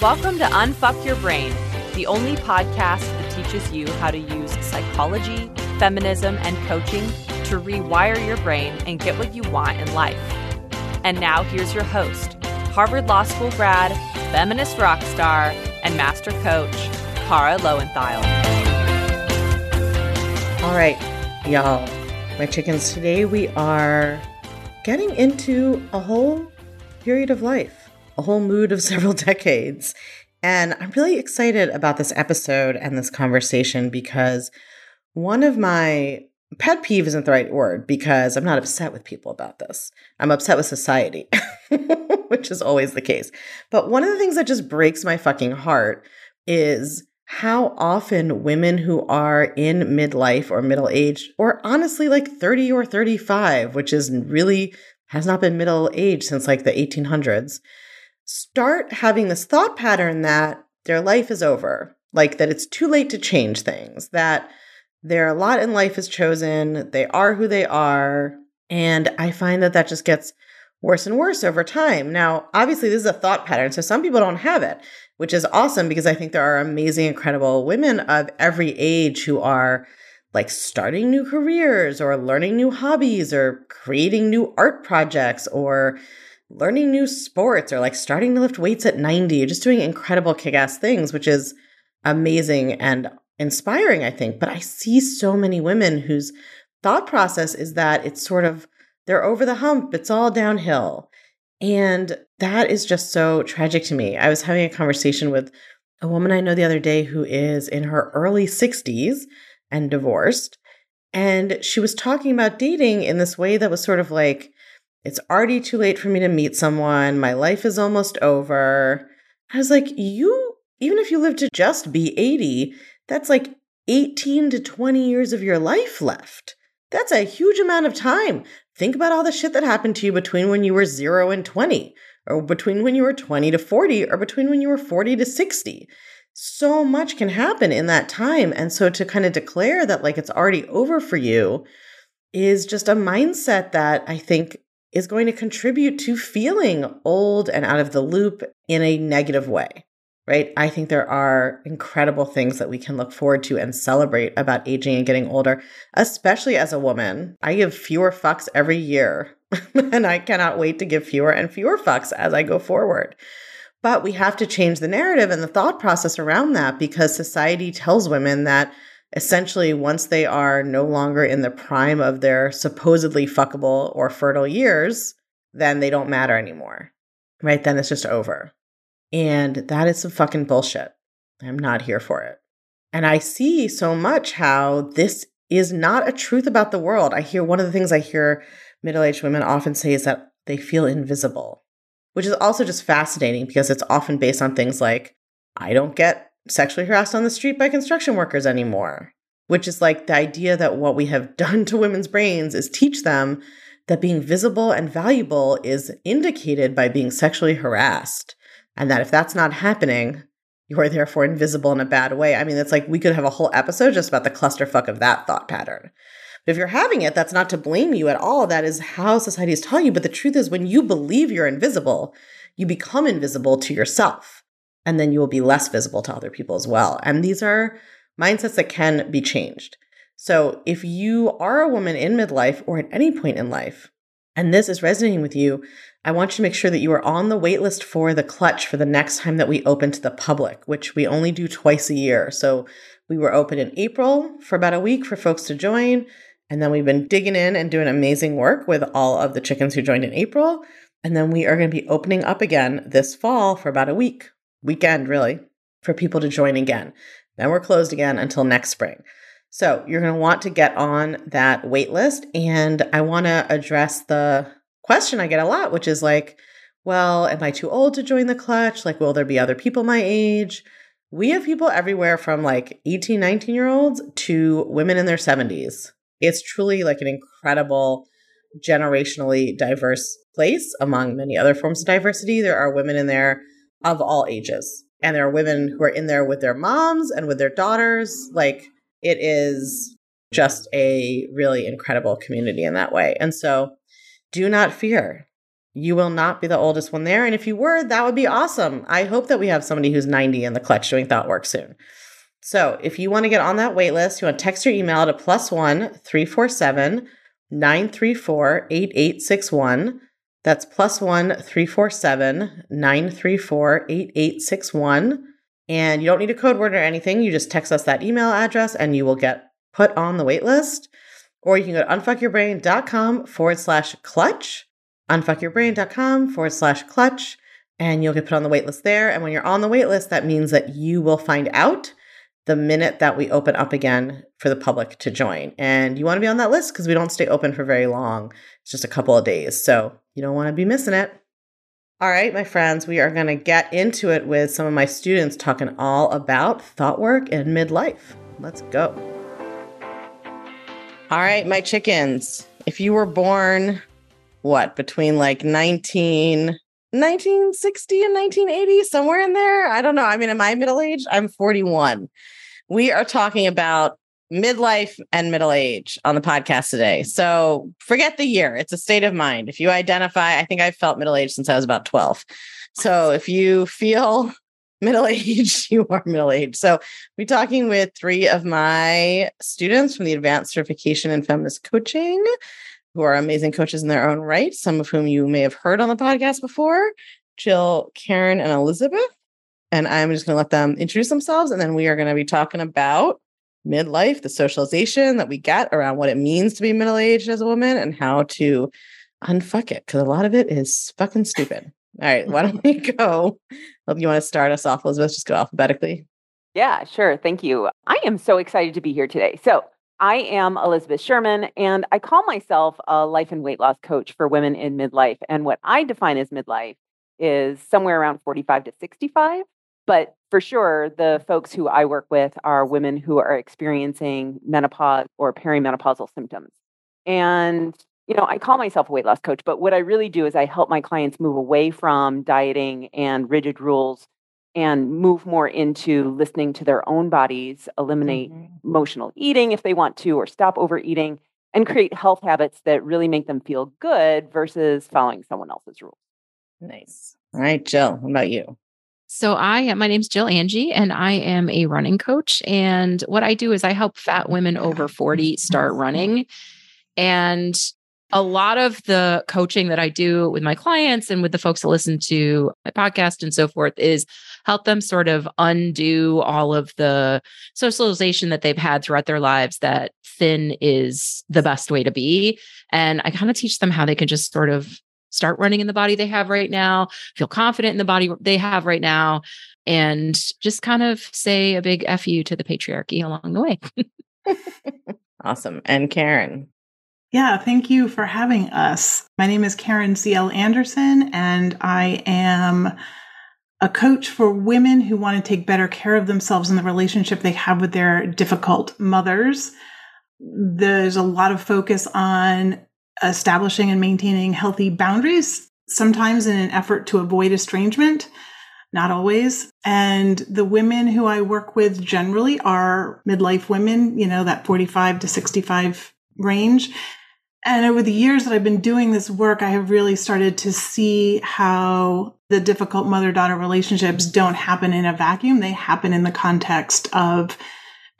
Welcome to Unfuck Your Brain, the only podcast that teaches you how to use psychology, feminism, and coaching to rewire your brain and get what you want in life. And now here's your host, Harvard Law School grad, feminist rock star, and master coach, Kara Loewentheil. All right, y'all, my chickens, today we are getting into a whole period of life a whole mood of several decades. And I'm really excited about this episode and this conversation because one of my pet peeve isn't the right word because I'm not upset with people about this. I'm upset with society, which is always the case. But one of the things that just breaks my fucking heart is how often women who are in midlife or middle age, or honestly like 30 or 35, which is really has not been middle age since like the 1800s, start having this thought pattern that their life is over, like that it's too late to change things, that their lot in life is chosen, they are who they are. And I find that that just gets worse and worse over time. Now, obviously, this is a thought pattern, so some people don't have it, which is awesome because I think there are amazing, incredible women of every age who are like starting new careers or learning new hobbies or creating new art projects or learning new sports or like starting to lift weights at 90, just doing incredible kick ass things, which is amazing and inspiring, I think. But I see so many women whose thought process is that it's sort of they're over the hump, it's all downhill. And that is just so tragic to me. I was having a conversation with a woman I know the other day who is in her early 60s and divorced. And she was talking about dating in this way that was sort of like, it's already too late for me to meet someone. My life is almost over. I was like, you, even if you live to just be 80, that's like 18 to 20 years of your life left. That's a huge amount of time. Think about all the shit that happened to you between when you were zero and 20, or between when you were 20 to 40, or between when you were 40 to 60. So much can happen in that time. And so to kind of declare that like it's already over for you is just a mindset that I think is going to contribute to feeling old and out of the loop in a negative way, right? I think there are incredible things that we can look forward to and celebrate about aging and getting older, especially as a woman. I give fewer fucks every year, and I cannot wait to give fewer and fewer fucks as I go forward. But we have to change the narrative and the thought process around that because society tells women that essentially once they are no longer in the prime of their supposedly fuckable or fertile years, then they don't matter anymore. Right? Then it's just over. And that is some fucking bullshit. I'm not here for it. And I see so much how this is not a truth about the world. I hear one of the things I hear middle aged women often say is that they feel invisible, which is also just fascinating because it's often based on things like, I don't get sexually harassed on the street by construction workers anymore, which is like the idea that what we have done to women's brains is teach them that being visible and valuable is indicated by being sexually harassed. And that if that's not happening, you are therefore invisible in a bad way. I mean, it's like we could have a whole episode just about the clusterfuck of that thought pattern. But if you're having it, that's not to blame you at all. That is how society is telling you. But the truth is, when you believe you're invisible, you become invisible to yourself and then you will be less visible to other people as well. And these are mindsets that can be changed. So if you are a woman in midlife or at any point in life, and this is resonating with you, I want you to make sure that you are on the waitlist for the clutch for the next time that we open to the public, which we only do twice a year. So we were open in April for about a week for folks to join. And then we've been digging in and doing amazing work with all of the chickens who joined in April. And then we are going to be opening up again this fall for about a week weekend, really, for people to join again. Then we're closed again until next spring. So you're going to want to get on that wait list. And I want to address the question I get a lot, which is like, well, am I too old to join the clutch? Like, will there be other people my age? We have people everywhere from like 18, 19 year olds to women in their 70s. It's truly like an incredible, generationally diverse place among many other forms of diversity. There are women in there of all ages. And there are women who are in there with their moms and with their daughters. Like it is just a really incredible community in that way. And so do not fear. You will not be the oldest one there. And if you were, that would be awesome. I hope that we have somebody who's 90 in the clutch doing thought work soon. So if you want to get on that wait list, you want to text your email to plus one 347 934 8861. That's plus one 347 934 8861. And you don't need a code word or anything. You just text us that email address and you will get put on the wait list. Or you can go to unfuckyourbrain.com forward slash clutch, unfuckyourbrain.com forward slash clutch, and you'll get put on the wait list there. And when you're on the wait list, that means that you will find out the minute that we open up again for the public to join. And you want to be on that list because we don't stay open for very long. It's just a couple of days. So you don't want to be missing it. All right, my friends, we are going to get into it with some of my students talking all about thought work and midlife. Let's go. All right, my chickens. If you were born, what, between like 19, 1960 and 1980, somewhere in there. I don't know. I mean, am I middle aged? I'm 41. We are talking about midlife and middle age on the podcast today. So forget the year, it's a state of mind. If you identify, I think I've felt middle aged since I was about 12. So if you feel middle aged, you are middle aged. So we're talking with three of my students from the Advanced Certification in Feminist Coaching who are amazing coaches in their own right, some of whom you may have heard on the podcast before Jill, Karen, and Elizabeth. And I'm just going to let them introduce themselves. And then we are going to be talking about midlife, the socialization that we get around what it means to be middle aged as a woman and how to unfuck it. Cause a lot of it is fucking stupid. All right. Why don't we go? You want to start us off, Elizabeth? Just go alphabetically. Yeah, sure. Thank you. I am so excited to be here today. So, I am Elizabeth Sherman, and I call myself a life and weight loss coach for women in midlife. And what I define as midlife is somewhere around 45 to 65. But for sure, the folks who I work with are women who are experiencing menopause or perimenopausal symptoms. And, you know, I call myself a weight loss coach, but what I really do is I help my clients move away from dieting and rigid rules and move more into listening to their own bodies, eliminate mm-hmm. emotional eating if they want to, or stop overeating, and create health habits that really make them feel good versus following someone else's rules. Nice. All right, Jill, what about you? So I my name's Jill Angie and I am a running coach and what I do is I help fat women over 40 start running and a lot of the coaching that I do with my clients and with the folks that listen to my podcast and so forth is help them sort of undo all of the socialization that they've had throughout their lives that thin is the best way to be. And I kind of teach them how they can just sort of start running in the body they have right now, feel confident in the body they have right now, and just kind of say a big F you to the patriarchy along the way. awesome. And Karen. Yeah, thank you for having us. My name is Karen C.L. Anderson, and I am a coach for women who want to take better care of themselves in the relationship they have with their difficult mothers. There's a lot of focus on establishing and maintaining healthy boundaries, sometimes in an effort to avoid estrangement, not always. And the women who I work with generally are midlife women, you know, that 45 to 65 range. And over the years that I've been doing this work, I have really started to see how the difficult mother daughter relationships don't happen in a vacuum. They happen in the context of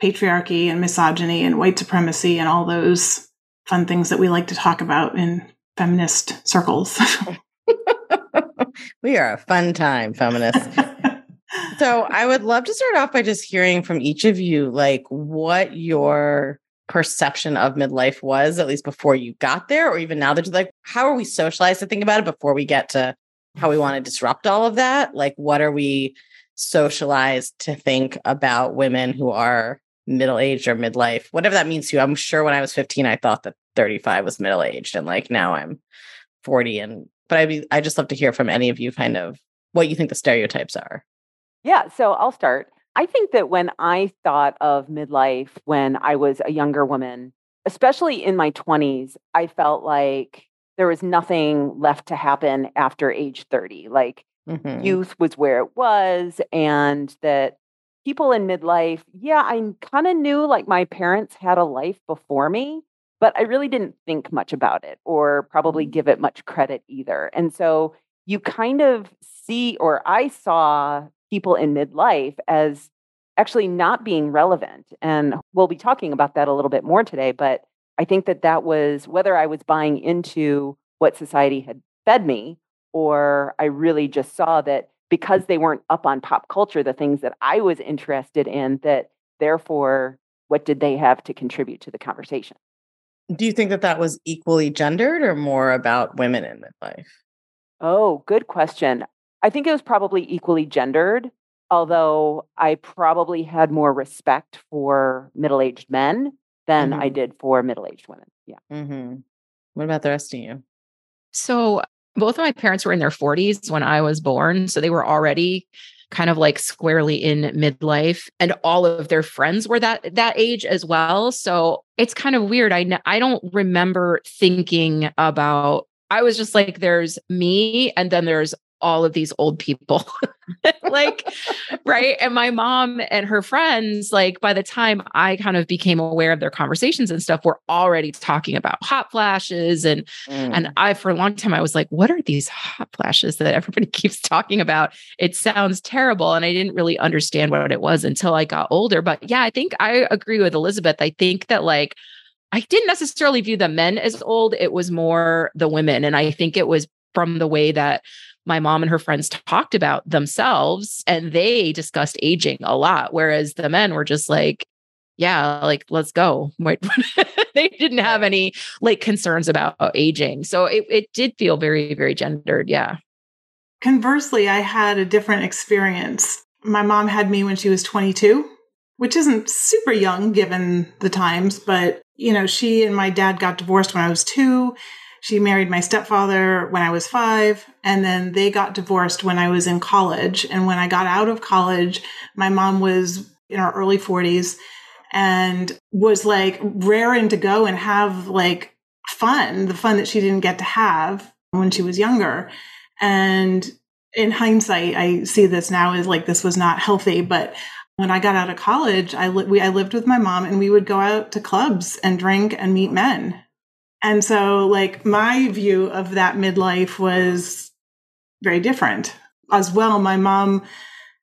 patriarchy and misogyny and white supremacy and all those fun things that we like to talk about in feminist circles. we are a fun time, feminists. so I would love to start off by just hearing from each of you, like what your perception of midlife was, at least before you got there, or even now that you're like, how are we socialized to think about it before we get to how we want to disrupt all of that? Like, what are we socialized to think about women who are middle aged or midlife, whatever that means to you? I'm sure when I was 15, I thought that 35 was middle aged, and like now I'm 40. And but I be I just love to hear from any of you kind of what you think the stereotypes are. Yeah, so I'll start. I think that when I thought of midlife when I was a younger woman, especially in my 20s, I felt like there was nothing left to happen after age 30. Like mm-hmm. youth was where it was, and that people in midlife, yeah, I kind of knew like my parents had a life before me, but I really didn't think much about it or probably mm-hmm. give it much credit either. And so you kind of see, or I saw people in midlife as actually not being relevant. And we'll be talking about that a little bit more today. But I think that that was whether I was buying into what society had fed me or I really just saw that because they weren't up on pop culture, the things that I was interested in, that therefore, what did they have to contribute to the conversation? Do you think that that was equally gendered or more about women in midlife? Oh, good question. I think it was probably equally gendered, although I probably had more respect for middle aged men than mm-hmm. I did for middle aged women. Yeah. Mm-hmm. What about the rest of you? So, both of my parents were in their 40s when I was born. So, they were already kind of like squarely in midlife and all of their friends were that that age as well so it's kind of weird i i don't remember thinking about i was just like there's me and then there's all of these old people. like, right. And my mom and her friends, like, by the time I kind of became aware of their conversations and stuff, were already talking about hot flashes. And mm. and I for a long time I was like, what are these hot flashes that everybody keeps talking about? It sounds terrible. And I didn't really understand what it was until I got older. But yeah, I think I agree with Elizabeth. I think that like I didn't necessarily view the men as old. It was more the women. And I think it was from the way that my mom and her friends talked about themselves and they discussed aging a lot whereas the men were just like yeah like let's go. They didn't have any like concerns about aging. So it, it did feel very very gendered yeah. Conversely i had a different experience. My mom had me when she was 22 which isn't super young given the times but you know she and my dad got divorced when i was two she married my stepfather when I was five, and then they got divorced when I was in college. And when I got out of college, my mom was in her early 40s and was like raring to go and have like fun, the fun that she didn't get to have when she was younger. And in hindsight, I see this now as like this was not healthy, but when I got out of college, I, li- we, I lived with my mom and we would go out to clubs and drink and meet men. And so, like, my view of that midlife was very different. As well, my mom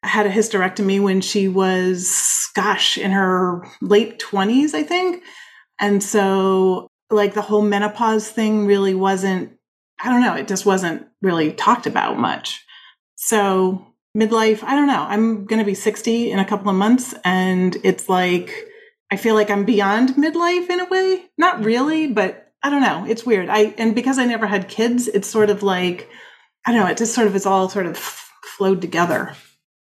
had a hysterectomy when she was, gosh, in her late 20s, I think. And so, like, the whole menopause thing really wasn't, I don't know, it just wasn't really talked about much. So, midlife, I don't know. I'm going to be 60 in a couple of months. And it's like, I feel like I'm beyond midlife in a way. Not really, but I don't know. It's weird. I and because I never had kids, it's sort of like I don't know. It just sort of is all sort of flowed together.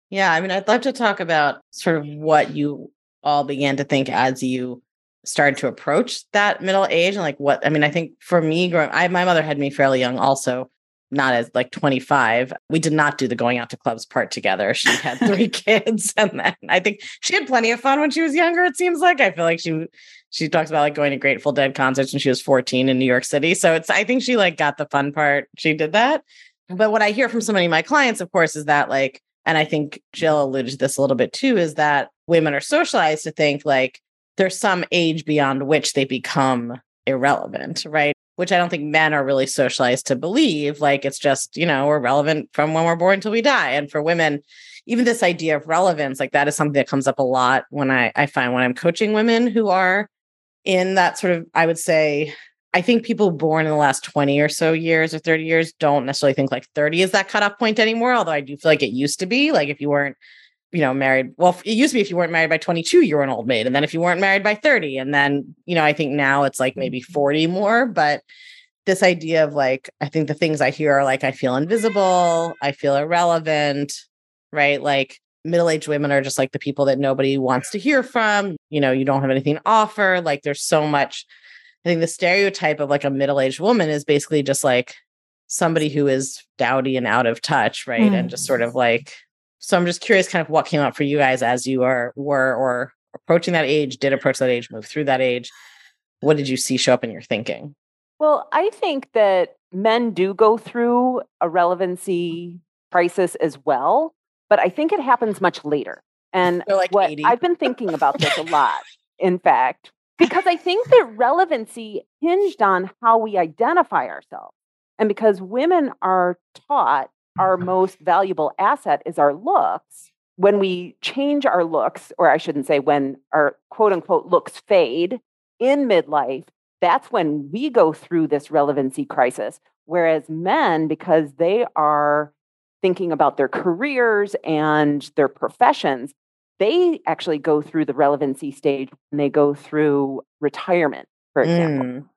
Yeah, I mean, I'd love to talk about sort of what you all began to think as you started to approach that middle age and like what I mean, I think for me growing I my mother had me fairly young also, not as like 25. We did not do the going out to clubs part together. She had three kids and then I think she had plenty of fun when she was younger it seems like. I feel like she she talks about like going to Grateful Dead concerts when she was 14 in New York City. So it's I think she like got the fun part. She did that. But what I hear from so many of my clients, of course, is that like, and I think Jill alluded to this a little bit too, is that women are socialized to think like there's some age beyond which they become irrelevant, right? Which I don't think men are really socialized to believe. Like it's just, you know, we're relevant from when we're born till we die. And for women, even this idea of relevance, like that is something that comes up a lot when I, I find when I'm coaching women who are in that sort of, I would say, I think people born in the last 20 or so years or 30 years don't necessarily think like 30 is that cutoff point anymore. Although I do feel like it used to be. Like if you weren't, you know, married, well, it used to be if you weren't married by 22, you were an old maid. And then if you weren't married by 30, and then, you know, I think now it's like maybe mm-hmm. 40 more. But this idea of like, I think the things I hear are like, I feel invisible, I feel irrelevant, right? Like, middle-aged women are just like the people that nobody wants to hear from you know you don't have anything to offer like there's so much i think the stereotype of like a middle-aged woman is basically just like somebody who is dowdy and out of touch right? Mm. and just sort of like so i'm just curious kind of what came up for you guys as you are were or approaching that age did approach that age move through that age. What did you see show up in your thinking? Well i think that men do go through a relevancy crisis as well but I think it happens much later. And like what 80. I've been thinking about this a lot, in fact, because I think that relevancy hinged on how we identify ourselves. And because women are taught our mm-hmm. most valuable asset is our looks, when we change our looks, or I shouldn't say when our quote unquote looks fade in midlife, that's when we go through this relevancy crisis. Whereas men, because they are thinking about their careers and their professions, they actually go through the relevancy stage when they go through retirement, for example. Mm.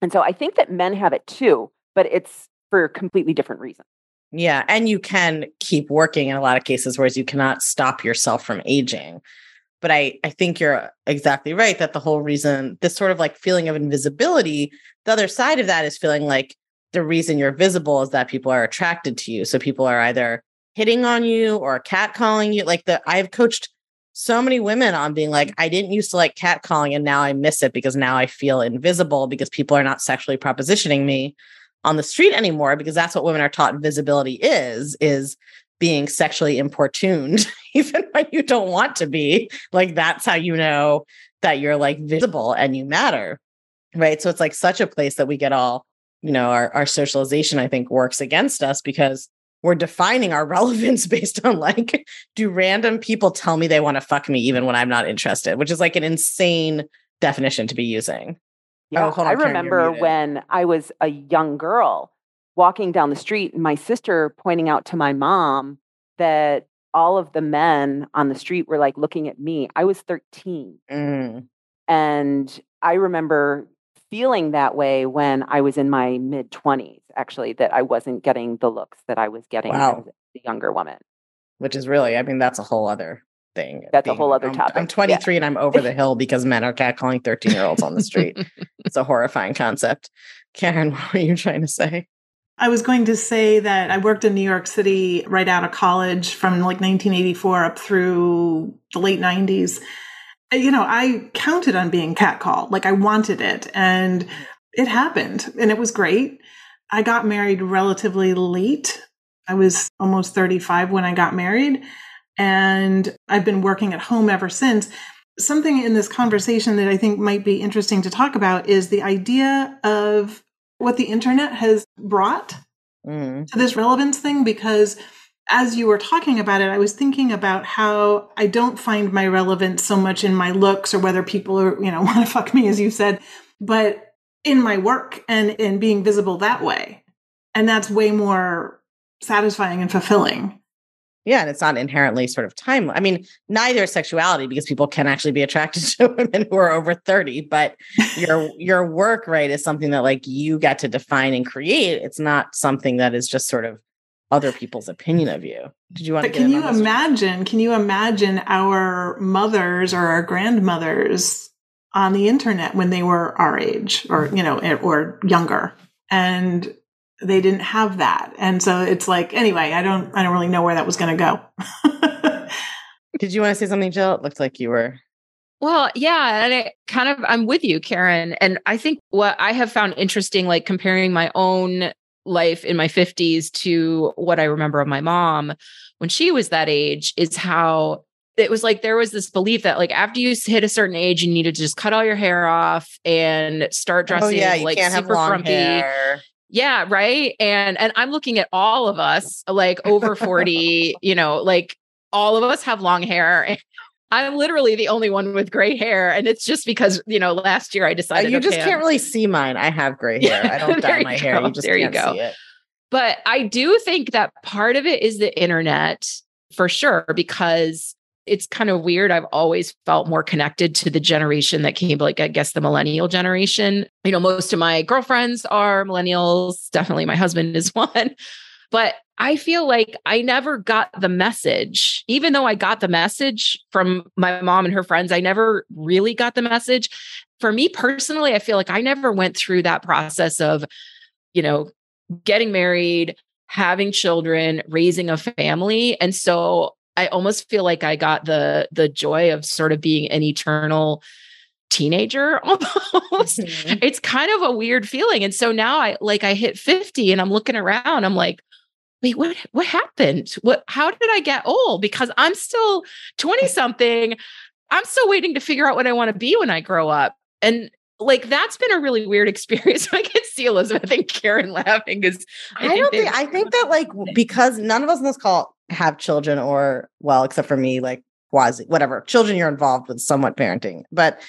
And so I think that men have it too, but it's for completely different reasons. Yeah. And you can keep working in a lot of cases, whereas you cannot stop yourself from aging. But I, I think you're exactly right that the whole reason, this sort of like feeling of invisibility, the other side of that is feeling like the reason you're visible is that people are attracted to you. So people are either hitting on you or catcalling you. Like the I've coached so many women on being like, I didn't used to like catcalling and now I miss it because now I feel invisible because people are not sexually propositioning me on the street anymore because that's what women are taught visibility is is being sexually importuned even when you don't want to be like that's how you know that you're like visible and you matter right so it's like such a place that we get all you know our, our socialization i think works against us because we're defining our relevance based on like do random people tell me they want to fuck me even when i'm not interested which is like an insane definition to be using yeah, oh, on, I remember when I was a young girl walking down the street and my sister pointing out to my mom that all of the men on the street were like looking at me. I was 13. Mm. And I remember feeling that way when I was in my mid 20s, actually, that I wasn't getting the looks that I was getting wow. as a younger woman. Which is really, I mean, that's a whole other thing. Uh, that's being, a whole other topic. I'm, I'm 23 yeah. and I'm over the hill because men are catcalling 13 year olds on the street. it's a horrifying concept. Karen, what were you trying to say? I was going to say that I worked in New York City right out of college from like 1984 up through the late 90s. You know, I counted on being catcalled. Like I wanted it and it happened and it was great. I got married relatively late. I was almost 35 when I got married and I've been working at home ever since. Something in this conversation that I think might be interesting to talk about is the idea of what the internet has brought mm. to this relevance thing because as you were talking about it, I was thinking about how I don't find my relevance so much in my looks or whether people are, you know, want to fuck me, as you said, but in my work and in being visible that way. And that's way more satisfying and fulfilling. Yeah, and it's not inherently sort of time. I mean, neither sexuality because people can actually be attracted to women who are over 30, but your your work right is something that like you get to define and create. It's not something that is just sort of other people's opinion of you. Did you want but to Can you imagine, can you imagine our mothers or our grandmothers on the internet when they were our age or, mm-hmm. you know, eh, or younger? And they didn't have that. And so it's like, anyway, I don't, I don't really know where that was going to go. Did you want to say something, Jill? It looked like you were. Well, yeah, and it kind of I'm with you, Karen. And I think what I have found interesting, like comparing my own life in my 50s to what I remember of my mom when she was that age, is how it was like there was this belief that like after you hit a certain age, you needed to just cut all your hair off and start dressing oh, yeah, like super frumpy. Hair. Yeah, right. And and I'm looking at all of us like over 40, you know, like all of us have long hair. I'm literally the only one with gray hair. And it's just because, you know, last year I uh, decided You just can't really see mine. I have gray hair. I don't dye my go. hair. You just there can't you go. see it. But I do think that part of it is the internet for sure, because it's kind of weird. I've always felt more connected to the generation that came, like I guess the millennial generation. You know, most of my girlfriends are millennials. Definitely my husband is one. But I feel like I never got the message, even though I got the message from my mom and her friends, I never really got the message. For me personally, I feel like I never went through that process of, you know, getting married, having children, raising a family. And so I almost feel like I got the the joy of sort of being an eternal teenager almost. Mm-hmm. It's kind of a weird feeling. And so now I like I hit 50 and I'm looking around, I'm like, wait, what what happened? What how did I get old? Because I'm still 20 something. I'm still waiting to figure out what I want to be when I grow up. And like that's been a really weird experience. I can see Elizabeth and Karen laughing because I, I, don't think I think that like because none of us in this call have children or well, except for me, like quasi whatever children you're involved with somewhat parenting. But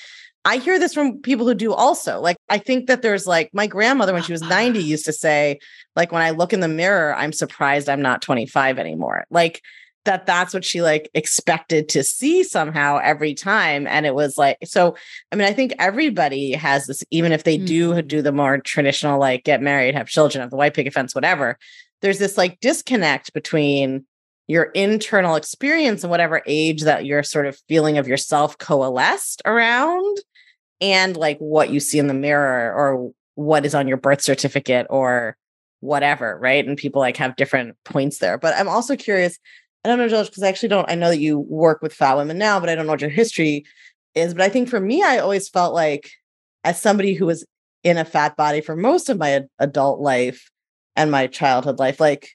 I hear this from people who do also. Like, I think that there's like my grandmother, when she was 90, used to say, like, when I look in the mirror, I'm surprised I'm not 25 anymore. Like, that that's what she like expected to see somehow every time and it was like so i mean i think everybody has this even if they do mm-hmm. do the more traditional like get married have children have the white picket fence whatever there's this like disconnect between your internal experience and whatever age that your sort of feeling of yourself coalesced around and like what you see in the mirror or what is on your birth certificate or whatever, right? And people like have different points there. But I'm also curious. I don't know, Josh, because I actually don't. I know that you work with fat women now, but I don't know what your history is. But I think for me, I always felt like, as somebody who was in a fat body for most of my adult life and my childhood life, like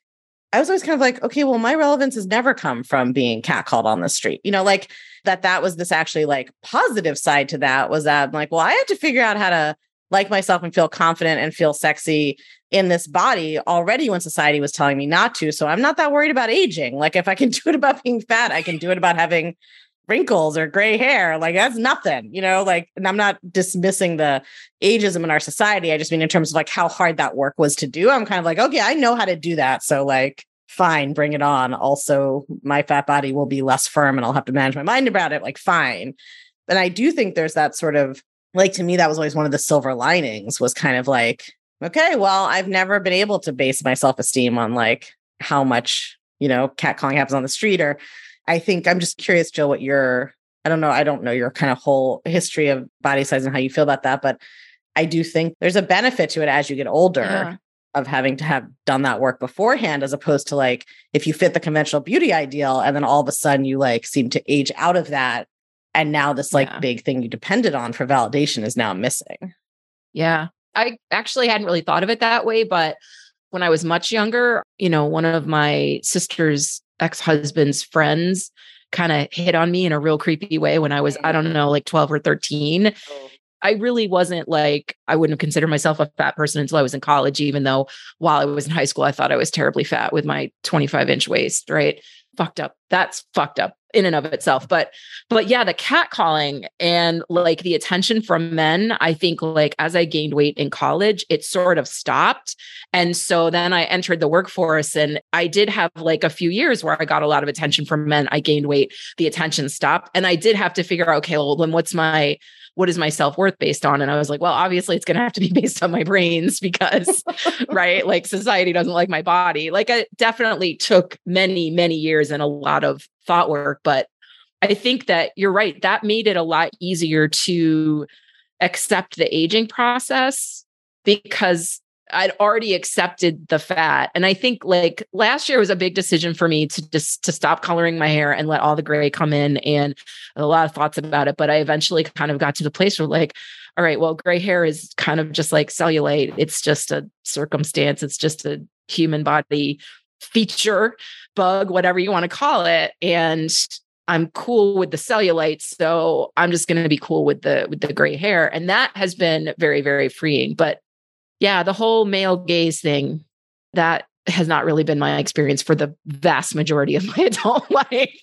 I was always kind of like, okay, well, my relevance has never come from being catcalled on the street. You know, like that that was this actually like positive side to that was that I'm like, well, I had to figure out how to like myself and feel confident and feel sexy in this body already when society was telling me not to. So I'm not that worried about aging. Like if I can do it about being fat, I can do it about having wrinkles or gray hair. Like that's nothing, you know, like, and I'm not dismissing the ageism in our society. I just mean in terms of like how hard that work was to do. I'm kind of like, okay, I know how to do that. So like, fine, bring it on. Also, my fat body will be less firm and I'll have to manage my mind about it. Like, fine. But I do think there's that sort of like to me, that was always one of the silver linings was kind of like, okay, well, I've never been able to base my self esteem on like how much, you know, catcalling happens on the street or I think I'm just curious, Jill, what your I don't know, I don't know your kind of whole history of body size and how you feel about that, but I do think there's a benefit to it as you get older yeah. of having to have done that work beforehand, as opposed to like if you fit the conventional beauty ideal and then all of a sudden you like seem to age out of that. And now this like yeah. big thing you depended on for validation is now missing. Yeah. I actually hadn't really thought of it that way, but when I was much younger, you know, one of my sister's ex-husband's friends kind of hit on me in a real creepy way when I was, I don't know, like 12 or 13. I really wasn't like, I wouldn't consider myself a fat person until I was in college, even though while I was in high school, I thought I was terribly fat with my 25 inch waist, right? Fucked up. That's fucked up in and of itself but but yeah the cat calling and like the attention from men i think like as i gained weight in college it sort of stopped. And so then i entered the workforce and i did have like a few years where i got a lot of attention from men. I gained weight. The attention stopped. And i did have to figure out okay well then what's my what is my self-worth based on? And i was like well obviously it's going to have to be based on my brains because right? Like society doesn't like my body. Like it definitely took many many years and a lot of thought work but i think that you're right. That made it a lot easier to accept the aging process because I'd already accepted the fat. And I think like last year was a big decision for me to just to stop coloring my hair and let all the gray come in and a lot of thoughts about it. But I eventually kind of got to the place where like, all right, well, gray hair is kind of just like cellulite. It's just a circumstance. It's just a human body feature, bug, whatever you want to call it. And I'm cool with the cellulite, so I'm just going to be cool with the with the gray hair, and that has been very very freeing. But yeah, the whole male gaze thing, that has not really been my experience for the vast majority of my adult life.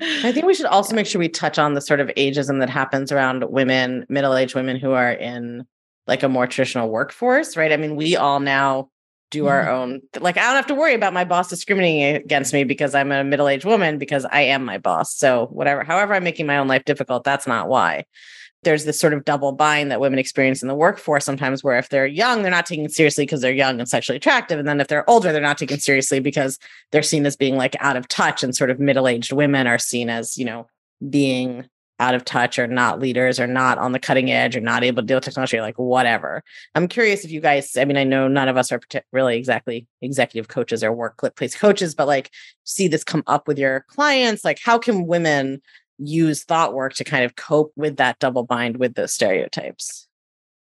I think we should also make sure we touch on the sort of ageism that happens around women, middle aged women who are in like a more traditional workforce, right? I mean, we all now do our mm-hmm. own, like, I don't have to worry about my boss discriminating against me because I'm a middle aged woman because I am my boss. So, whatever, however, I'm making my own life difficult, that's not why there's this sort of double bind that women experience in the workforce sometimes where if they're young they're not taken seriously because they're young and sexually attractive. And then if they're older they're not taken seriously because they're seen as being like out of touch and sort of middle-aged women are seen as you know being out of touch or not leaders or not on the cutting edge or not able to deal with technology like whatever. I'm curious if you guys i mean i know none of us are really exactly executive coaches or workplace coaches but like see this come up with your clients? Like how can women use thought work to kind of cope with that double bind with those stereotypes?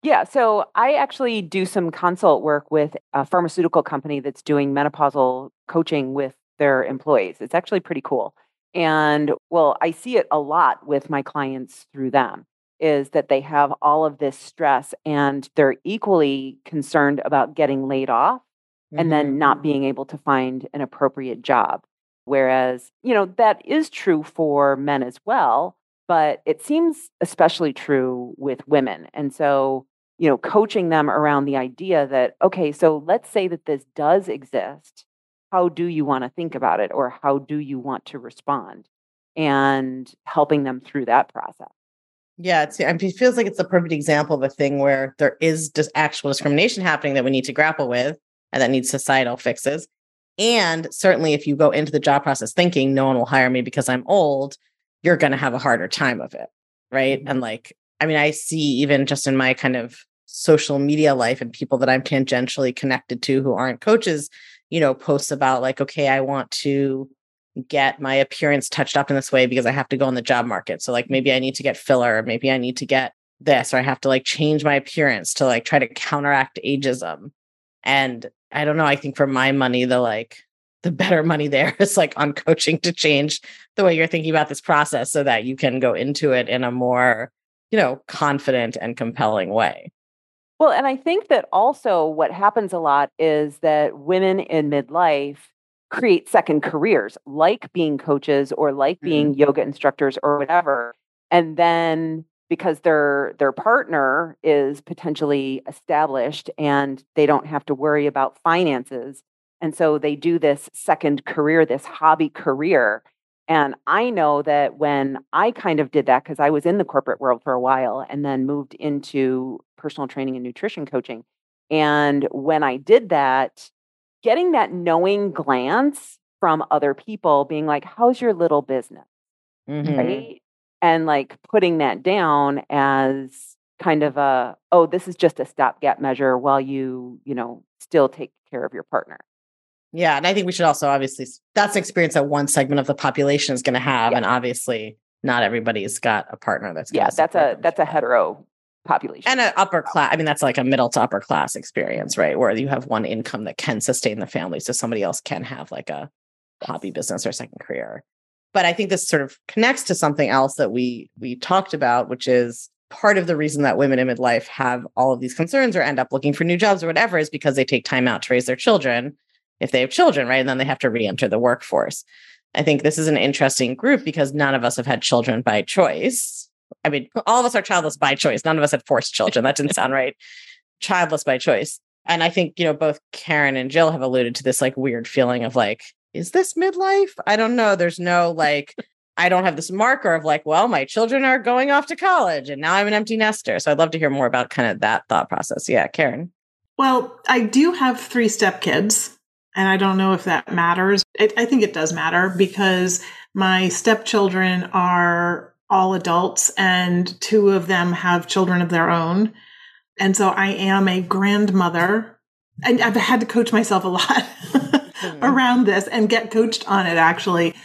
Yeah, so I actually do some consult work with a pharmaceutical company that's doing menopausal coaching with their employees. It's actually pretty cool. And well, I see it a lot with my clients through them. is that they have all of this stress and they're equally concerned about getting laid off and then not mm. being able to find an appropriate job. Whereas, you know, that is true for men as well, but it seems especially true with women. And so, you know, coaching them around the idea that, okay, so let's say that this does exist. How do you want to think about it or how do you want to respond? And helping them through that process. Yeah, it feels like it's the perfect example of a thing where there is just actual discrimination happening that we need to grapple with and that needs societal fixes. And certainly, if you go into the job process thinking no one will hire me because I'm old, you're going to have a harder time of it. Right. Mm-hmm. And like, I mean, I see even just in my kind of social media life and people that I'm tangentially connected to who aren't coaches, you know, posts about like, okay, I want to get my appearance touched up in this way because I have to go on the job market. So like maybe I need to get filler, or maybe I need to get this, or I have to like change my appearance to like try to counteract ageism. And I don't know, I think for my money, the like the better money there is like on coaching to change the way you're thinking about this process so that you can go into it in a more, you know, confident and compelling way. Well, and I think that also what happens a lot is that women in midlife create second careers, like being coaches or like mm. being yoga instructors or whatever. And then because their their partner is potentially established and they don't have to worry about finances. And so they do this second career, this hobby career. And I know that when I kind of did that, because I was in the corporate world for a while and then moved into personal training and nutrition coaching. And when I did that, getting that knowing glance from other people, being like, How's your little business? Mhm. Right. And like putting that down as kind of a, oh, this is just a stopgap measure while you, you know, still take care of your partner. Yeah. And I think we should also obviously, that's an experience that one segment of the population is going to have. Yeah. And obviously, not everybody's got a partner that's Yeah, that's a that's a hetero population. and an upper class i mean that's like a middle to upper class experience right where you have one income that can sustain the family so somebody else can have like a hobby business or second career but i think this sort of connects to something else that we we talked about which is part of the reason that women in midlife have all of these concerns or end up looking for new jobs or whatever is because they take time out to raise their children if they have children right and then they have to re-enter the workforce i think this is an interesting group because none of us have had children by choice I mean, all of us are childless by choice. None of us had forced children. That didn't sound right. Childless by choice. And I think, you know, both Karen and Jill have alluded to this like weird feeling of like, is this midlife? I don't know. There's no like, I don't have this marker of like, well, my children are going off to college and now I'm an empty nester. So I'd love to hear more about kind of that thought process. Yeah, Karen. Well, I do have three stepkids, and I don't know if that matters. It, I think it does matter because my stepchildren are all adults, and two of them have children of their own. And so I am a grandmother. And I've had to coach myself a lot around this and get coached on it actually,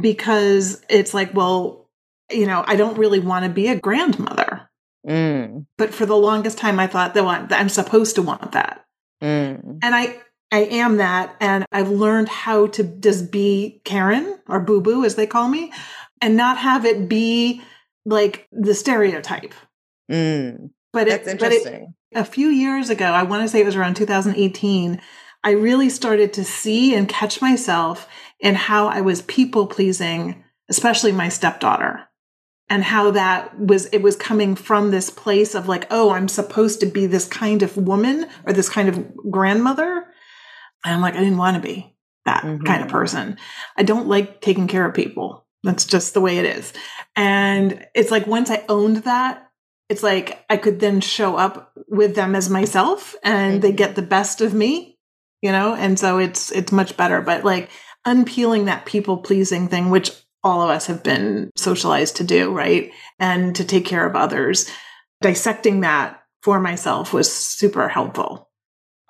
because it's like, well, you know, I don't really want to be a grandmother. Mm, But for the longest time, I thought that that I'm supposed to want that mm, and I I am that, and I've learned how to just be Karen or Boo Boo as they call me, and not have it be like the stereotype. mm. But it's it, but it, interesting. a few years ago, I want to say it was around 2018, I really started to see and catch myself in how I was people pleasing, especially my stepdaughter. And how that was, it was coming from this place of like, oh, I'm supposed to be this kind of woman or this kind of grandmother. And I'm like, I didn't want to be that kind of person. I don't like taking care of people. That's just the way it is. And it's like once I owned that, it's like I could then show up with them as myself and they Mhm. get the best of me, you know? And so it's it's much better. But like unpeeling that people pleasing thing, which all of us have been socialized to do, right? And to take care of others. Dissecting that for myself was super helpful.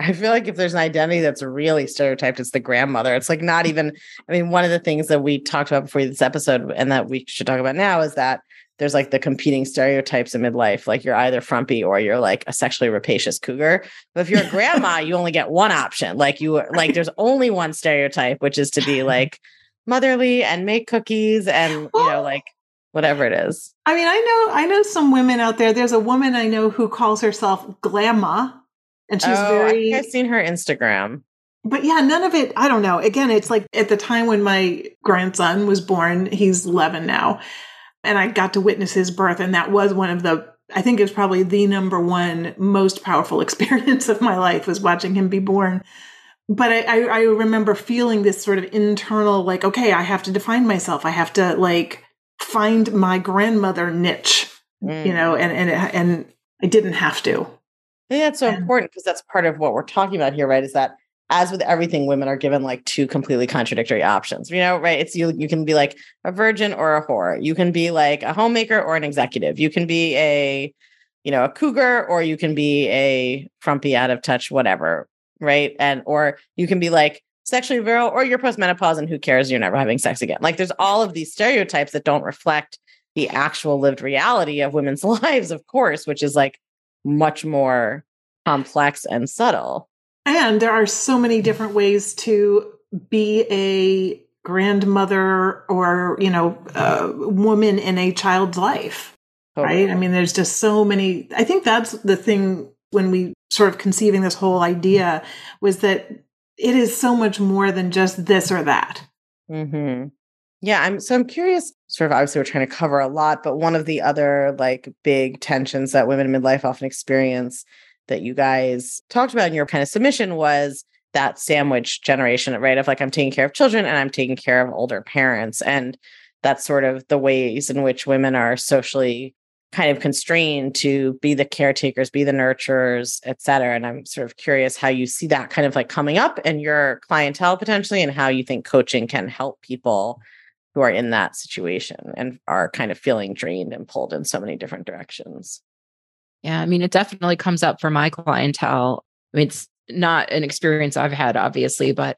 I feel like if there's an identity that's really stereotyped, it's the grandmother. It's like not even, I mean, one of the things that we talked about before this episode and that we should talk about now is that there's like the competing stereotypes in midlife. Like you're either frumpy or you're like a sexually rapacious cougar. But if you're a grandma, you only get one option. Like you, like there's only one stereotype, which is to be like motherly and make cookies and, you know, like whatever it is. I mean, I know I know some women out there. There's a woman I know who calls herself Glamma, and she's oh, very. I've seen her Instagram. But yeah, none of it. I don't know. Again, it's like at the time when my grandson was born. He's 11 now, and I got to witness his birth, and that was one of the. I think it was probably the number one most powerful experience of my life was watching him be born but I, I, I remember feeling this sort of internal like okay i have to define myself i have to like find my grandmother niche mm. you know and and and i didn't have to i think that's so and, important because that's part of what we're talking about here right is that as with everything women are given like two completely contradictory options you know right it's you you can be like a virgin or a whore you can be like a homemaker or an executive you can be a you know a cougar or you can be a frumpy out of touch whatever right? And or you can be like sexually virile or you're postmenopause and who cares? You're never having sex again. Like there's all of these stereotypes that don't reflect the actual lived reality of women's lives, of course, which is like much more complex and subtle. And there are so many different ways to be a grandmother or, you know, a woman in a child's life. Totally. Right. I mean, there's just so many. I think that's the thing when we sort of conceiving this whole idea was that it is so much more than just this or that. Mm-hmm. Yeah, I'm so I'm curious. Sort of obviously, we're trying to cover a lot, but one of the other like big tensions that women in midlife often experience that you guys talked about in your kind of submission was that sandwich generation, right? Of like I'm taking care of children and I'm taking care of older parents, and that's sort of the ways in which women are socially kind of constrained to be the caretakers, be the nurturers, et cetera. And I'm sort of curious how you see that kind of like coming up in your clientele potentially and how you think coaching can help people who are in that situation and are kind of feeling drained and pulled in so many different directions. Yeah, I mean, it definitely comes up for my clientele. I mean, it's not an experience I've had, obviously, but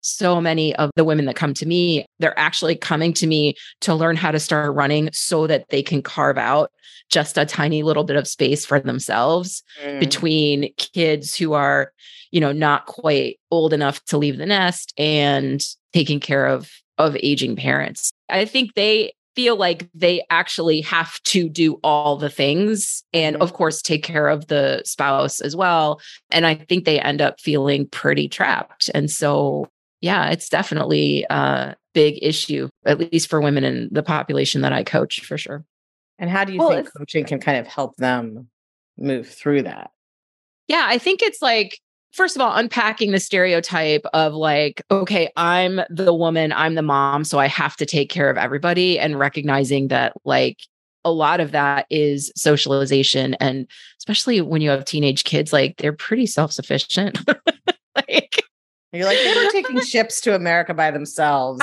so many of the women that come to me, they're actually coming to me to learn how to start running so that they can carve out just a tiny little bit of space for themselves mm. between kids who are, you know, not quite old enough to leave the nest and taking care of of aging parents. I think they feel like they actually have to do all the things and mm-hmm. of course take care of the spouse as well and i think they end up feeling pretty trapped and so yeah, it's definitely a big issue, at least for women in the population that I coach for sure. And how do you well, think coaching can kind of help them move through that? Yeah, I think it's like, first of all, unpacking the stereotype of like, okay, I'm the woman, I'm the mom, so I have to take care of everybody, and recognizing that like a lot of that is socialization. And especially when you have teenage kids, like they're pretty self sufficient. like, you're like, they were taking ships to America by themselves.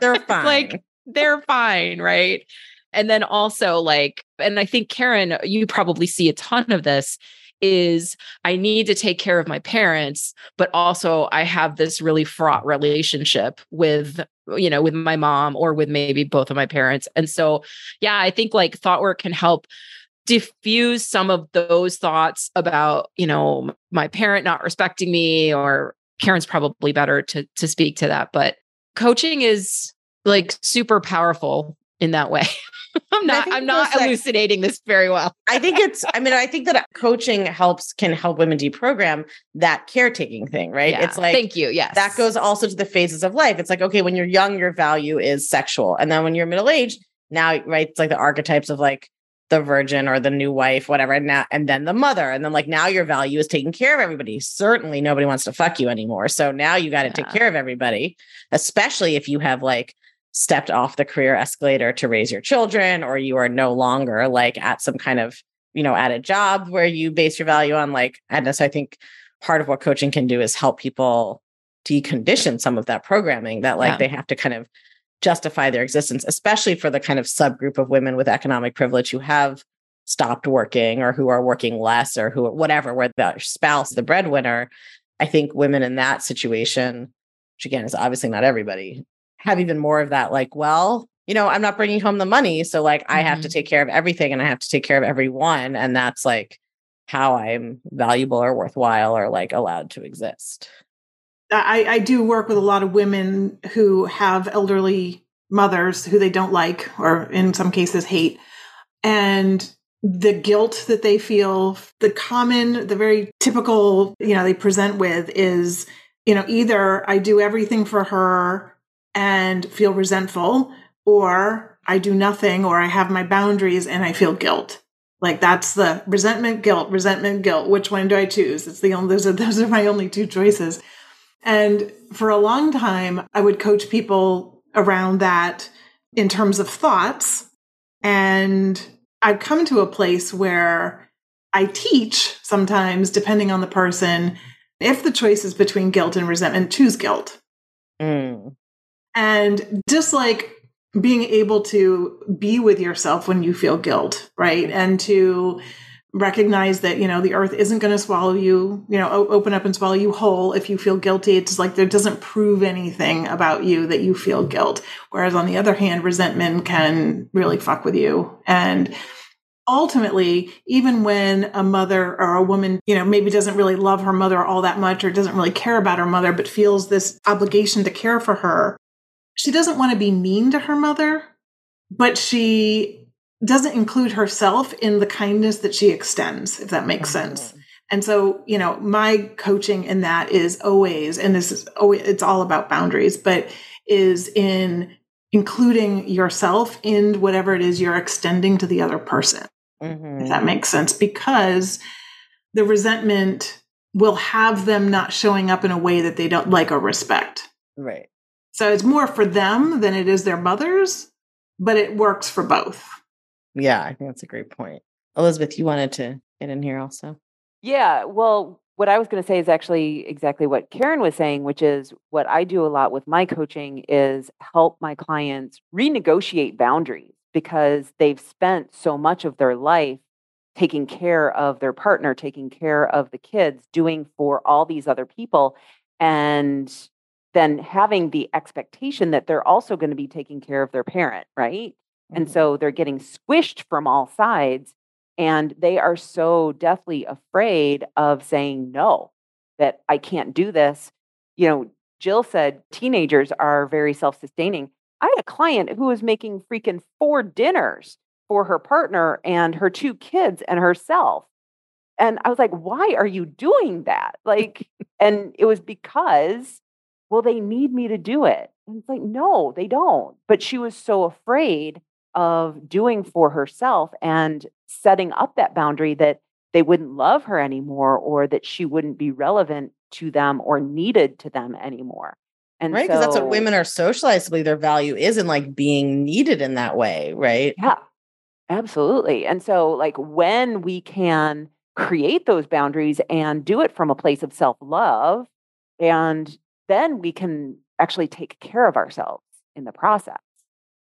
They're fine. Like, they're fine, right? And then also, like, and I think, Karen, you probably see a ton of this is I need to take care of my parents, but also I have this really fraught relationship with, you know, with my mom or with maybe both of my parents. And so, yeah, I think like thought work can help diffuse some of those thoughts about you know my parent not respecting me or karen's probably better to to speak to that but coaching is like super powerful in that way i'm not i'm not elucidating like, this very well i think it's i mean i think that coaching helps can help women deprogram that caretaking thing right yeah. it's like thank you yes that goes also to the phases of life it's like okay when you're young your value is sexual and then when you're middle aged now right it's like the archetypes of like the virgin or the new wife, whatever, and now and then the mother. And then like now your value is taking care of everybody. Certainly nobody wants to fuck you anymore. So now you got to yeah. take care of everybody, especially if you have like stepped off the career escalator to raise your children or you are no longer like at some kind of, you know, at a job where you base your value on like, and so I think part of what coaching can do is help people decondition some of that programming that like yeah. they have to kind of justify their existence, especially for the kind of subgroup of women with economic privilege who have stopped working or who are working less or who are whatever, where the spouse, the breadwinner. I think women in that situation, which again is obviously not everybody, have even more of that like, well, you know, I'm not bringing home the money. So like mm-hmm. I have to mm-hmm. take care of everything and I have to take care of everyone. And that's like how I'm valuable or worthwhile or like allowed to exist. I, I do work with a lot of women who have elderly mothers who they don't like, or in some cases hate. And the guilt that they feel, the common, the very typical, you know, they present with is, you know, either I do everything for her and feel resentful, or I do nothing, or I have my boundaries and I feel guilt. Like that's the resentment, guilt, resentment, guilt. Which one do I choose? It's the only those are those are my only two choices. And for a long time, I would coach people around that in terms of thoughts. And I've come to a place where I teach sometimes, depending on the person, if the choice is between guilt and resentment, choose guilt. Mm. And just like being able to be with yourself when you feel guilt, right? And to recognize that, you know, the earth isn't going to swallow you, you know, open up and swallow you whole if you feel guilty. It's like there doesn't prove anything about you that you feel guilt. Whereas on the other hand, resentment can really fuck with you. And ultimately, even when a mother or a woman, you know, maybe doesn't really love her mother all that much or doesn't really care about her mother, but feels this obligation to care for her, she doesn't want to be mean to her mother, but she doesn't include herself in the kindness that she extends, if that makes mm-hmm. sense. And so, you know, my coaching in that is always, and this is always, it's all about boundaries, but is in including yourself in whatever it is you're extending to the other person. Mm-hmm. If that makes sense, because the resentment will have them not showing up in a way that they don't like or respect. Right. So it's more for them than it is their mothers, but it works for both. Yeah, I think that's a great point. Elizabeth, you wanted to get in here also. Yeah, well, what I was going to say is actually exactly what Karen was saying, which is what I do a lot with my coaching is help my clients renegotiate boundaries because they've spent so much of their life taking care of their partner, taking care of the kids, doing for all these other people. And then having the expectation that they're also going to be taking care of their parent, right? And mm-hmm. so they're getting squished from all sides. And they are so deathly afraid of saying no, that I can't do this. You know, Jill said teenagers are very self sustaining. I had a client who was making freaking four dinners for her partner and her two kids and herself. And I was like, why are you doing that? Like, and it was because, well, they need me to do it. And it's like, no, they don't. But she was so afraid of doing for herself and setting up that boundary that they wouldn't love her anymore or that she wouldn't be relevant to them or needed to them anymore. And right, because so, that's what women are socialized to believe their value is in like being needed in that way, right? Yeah, absolutely. And so, like, when we can create those boundaries and do it from a place of self love, and then we can actually take care of ourselves in the process.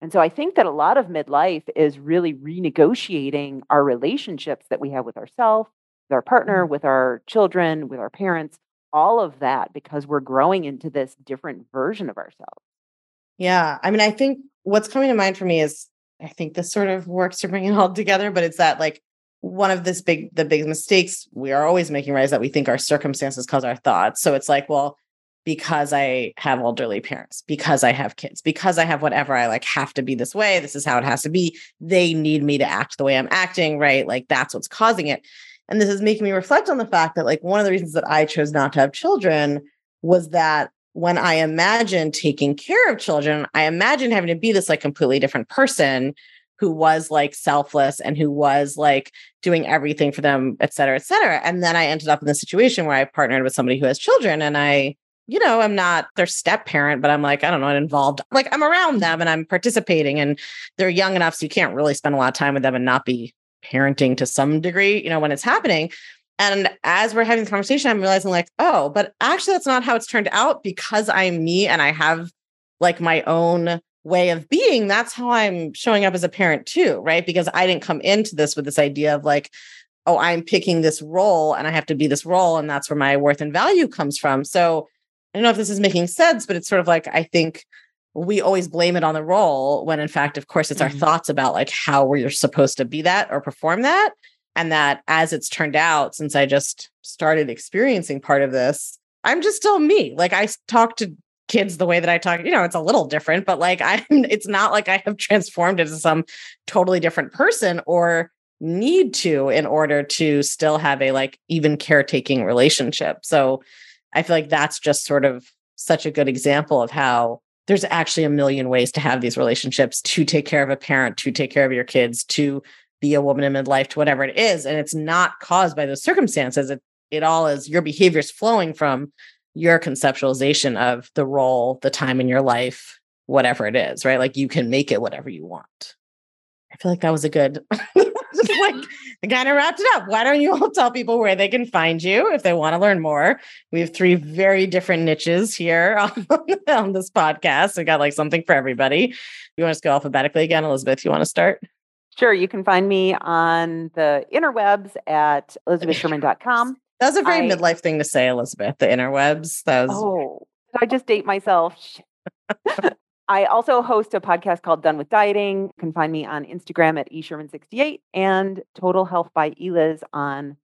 And so I think that a lot of midlife is really renegotiating our relationships that we have with ourselves, with our partner, mm-hmm. with our children, with our parents, all of that because we're growing into this different version of ourselves. Yeah. I mean, I think what's coming to mind for me is I think this sort of works to bring it all together, but it's that like one of this big the big mistakes we are always making right is that we think our circumstances cause our thoughts. So it's like, well, because I have elderly parents, because I have kids, because I have whatever, I like have to be this way. This is how it has to be. They need me to act the way I'm acting, right? Like that's what's causing it. And this is making me reflect on the fact that, like, one of the reasons that I chose not to have children was that when I imagined taking care of children, I imagined having to be this like completely different person who was like selfless and who was like doing everything for them, et cetera, et cetera. And then I ended up in the situation where I partnered with somebody who has children and I you know, I'm not their step parent, but I'm like, I don't know, I'm involved. Like I'm around mm-hmm. them and I'm participating and they're young enough so you can't really spend a lot of time with them and not be parenting to some degree, you know, when it's happening. And as we're having this conversation, I'm realizing like, oh, but actually that's not how it's turned out because I'm me and I have like my own way of being. That's how I'm showing up as a parent too, right? Because I didn't come into this with this idea of like, oh, I'm picking this role and I have to be this role and that's where my worth and value comes from. So don't know if this is making sense, but it's sort of like I think we always blame it on the role when in fact, of course, it's mm-hmm. our thoughts about like how we're supposed to be that or perform that. And that as it's turned out, since I just started experiencing part of this, I'm just still me. Like I talk to kids the way that I talk, you know, it's a little different, but like I'm it's not like I have transformed into some totally different person or need to in order to still have a like even caretaking relationship. So I feel like that's just sort of such a good example of how there's actually a million ways to have these relationships to take care of a parent, to take care of your kids, to be a woman in midlife, to whatever it is. And it's not caused by those circumstances. It, it all is your behaviors flowing from your conceptualization of the role, the time in your life, whatever it is, right? Like you can make it whatever you want. I feel like that was a good, like, I kind of wrapped it up. Why don't you all tell people where they can find you if they want to learn more? We have three very different niches here on, on this podcast. We got like something for everybody. You want to go alphabetically again, Elizabeth? You want to start? Sure. You can find me on the interwebs at elizabethsherman.com. That was a very I, midlife thing to say, Elizabeth. The interwebs. That was. Oh, did I just date myself? I also host a podcast called Done with Dieting. You can find me on Instagram at eSherman68 and Total Health by Eliz on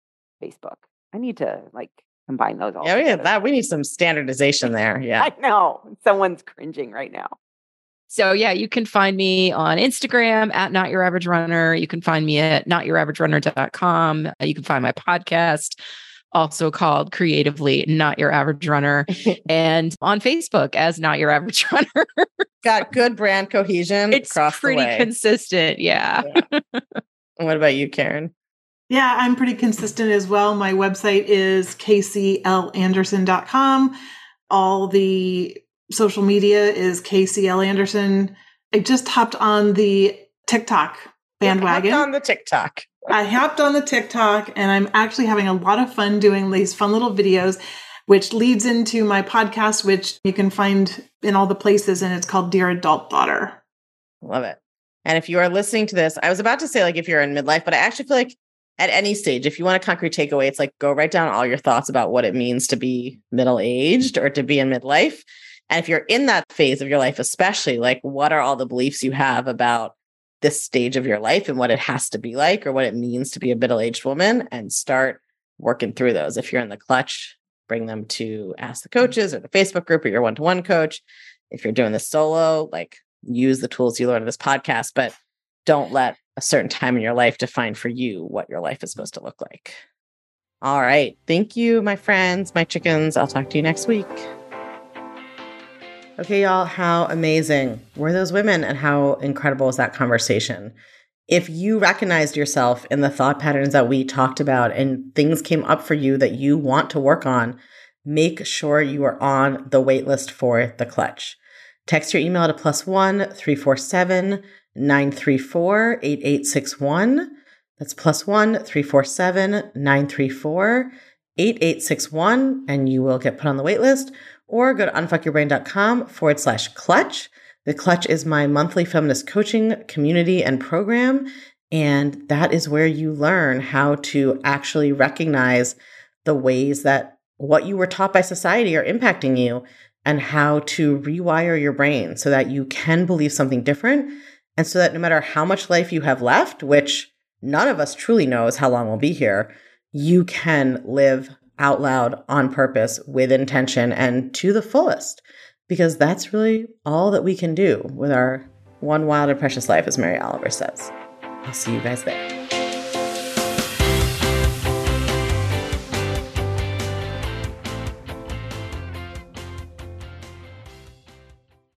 Facebook. I need to like combine those all. Oh, yeah, we that. We need some standardization there. Yeah. I know. Someone's cringing right now. So yeah, you can find me on Instagram at not your average runner. You can find me at notyouraverage.runner.com. You can find my podcast also called creatively not your average runner and on facebook as not your average runner. Got good brand cohesion it's pretty consistent yeah, yeah. what about you karen? Yeah i'm pretty consistent as well. My website is kclanderson.com all the social media is kcl anderson. I just hopped on the tiktok bandwagon. on the tiktok I hopped on the TikTok and I'm actually having a lot of fun doing these fun little videos, which leads into my podcast, which you can find in all the places. And it's called Dear Adult Daughter. Love it. And if you are listening to this, I was about to say, like, if you're in midlife, but I actually feel like at any stage, if you want a concrete takeaway, it's like go write down all your thoughts about what it means to be middle aged or to be in midlife. And if you're in that phase of your life, especially, like, what are all the beliefs you have about this stage of your life and what it has to be like or what it means to be a middle aged woman and start working through those. If you're in the clutch, bring them to Ask the Coaches or the Facebook group or your one to one coach. If you're doing this solo, like use the tools you learn in this podcast, but don't let a certain time in your life define for you what your life is supposed to look like. All right. Thank you, my friends, my chickens. I'll talk to you next week. Okay, y'all, how amazing were those women and how incredible was that conversation? If you recognized yourself in the thought patterns that we talked about and things came up for you that you want to work on, make sure you are on the waitlist for the clutch. Text your email to plus one 347 934 8861. That's plus one 347 934 8861, and you will get put on the waitlist or go to unfuckyourbrain.com forward slash clutch. The clutch is my monthly feminist coaching community and program. And that is where you learn how to actually recognize the ways that what you were taught by society are impacting you and how to rewire your brain so that you can believe something different. And so that no matter how much life you have left, which none of us truly knows how long we'll be here, you can live out loud on purpose with intention and to the fullest because that's really all that we can do with our one wild and precious life as mary oliver says. I'll see you guys there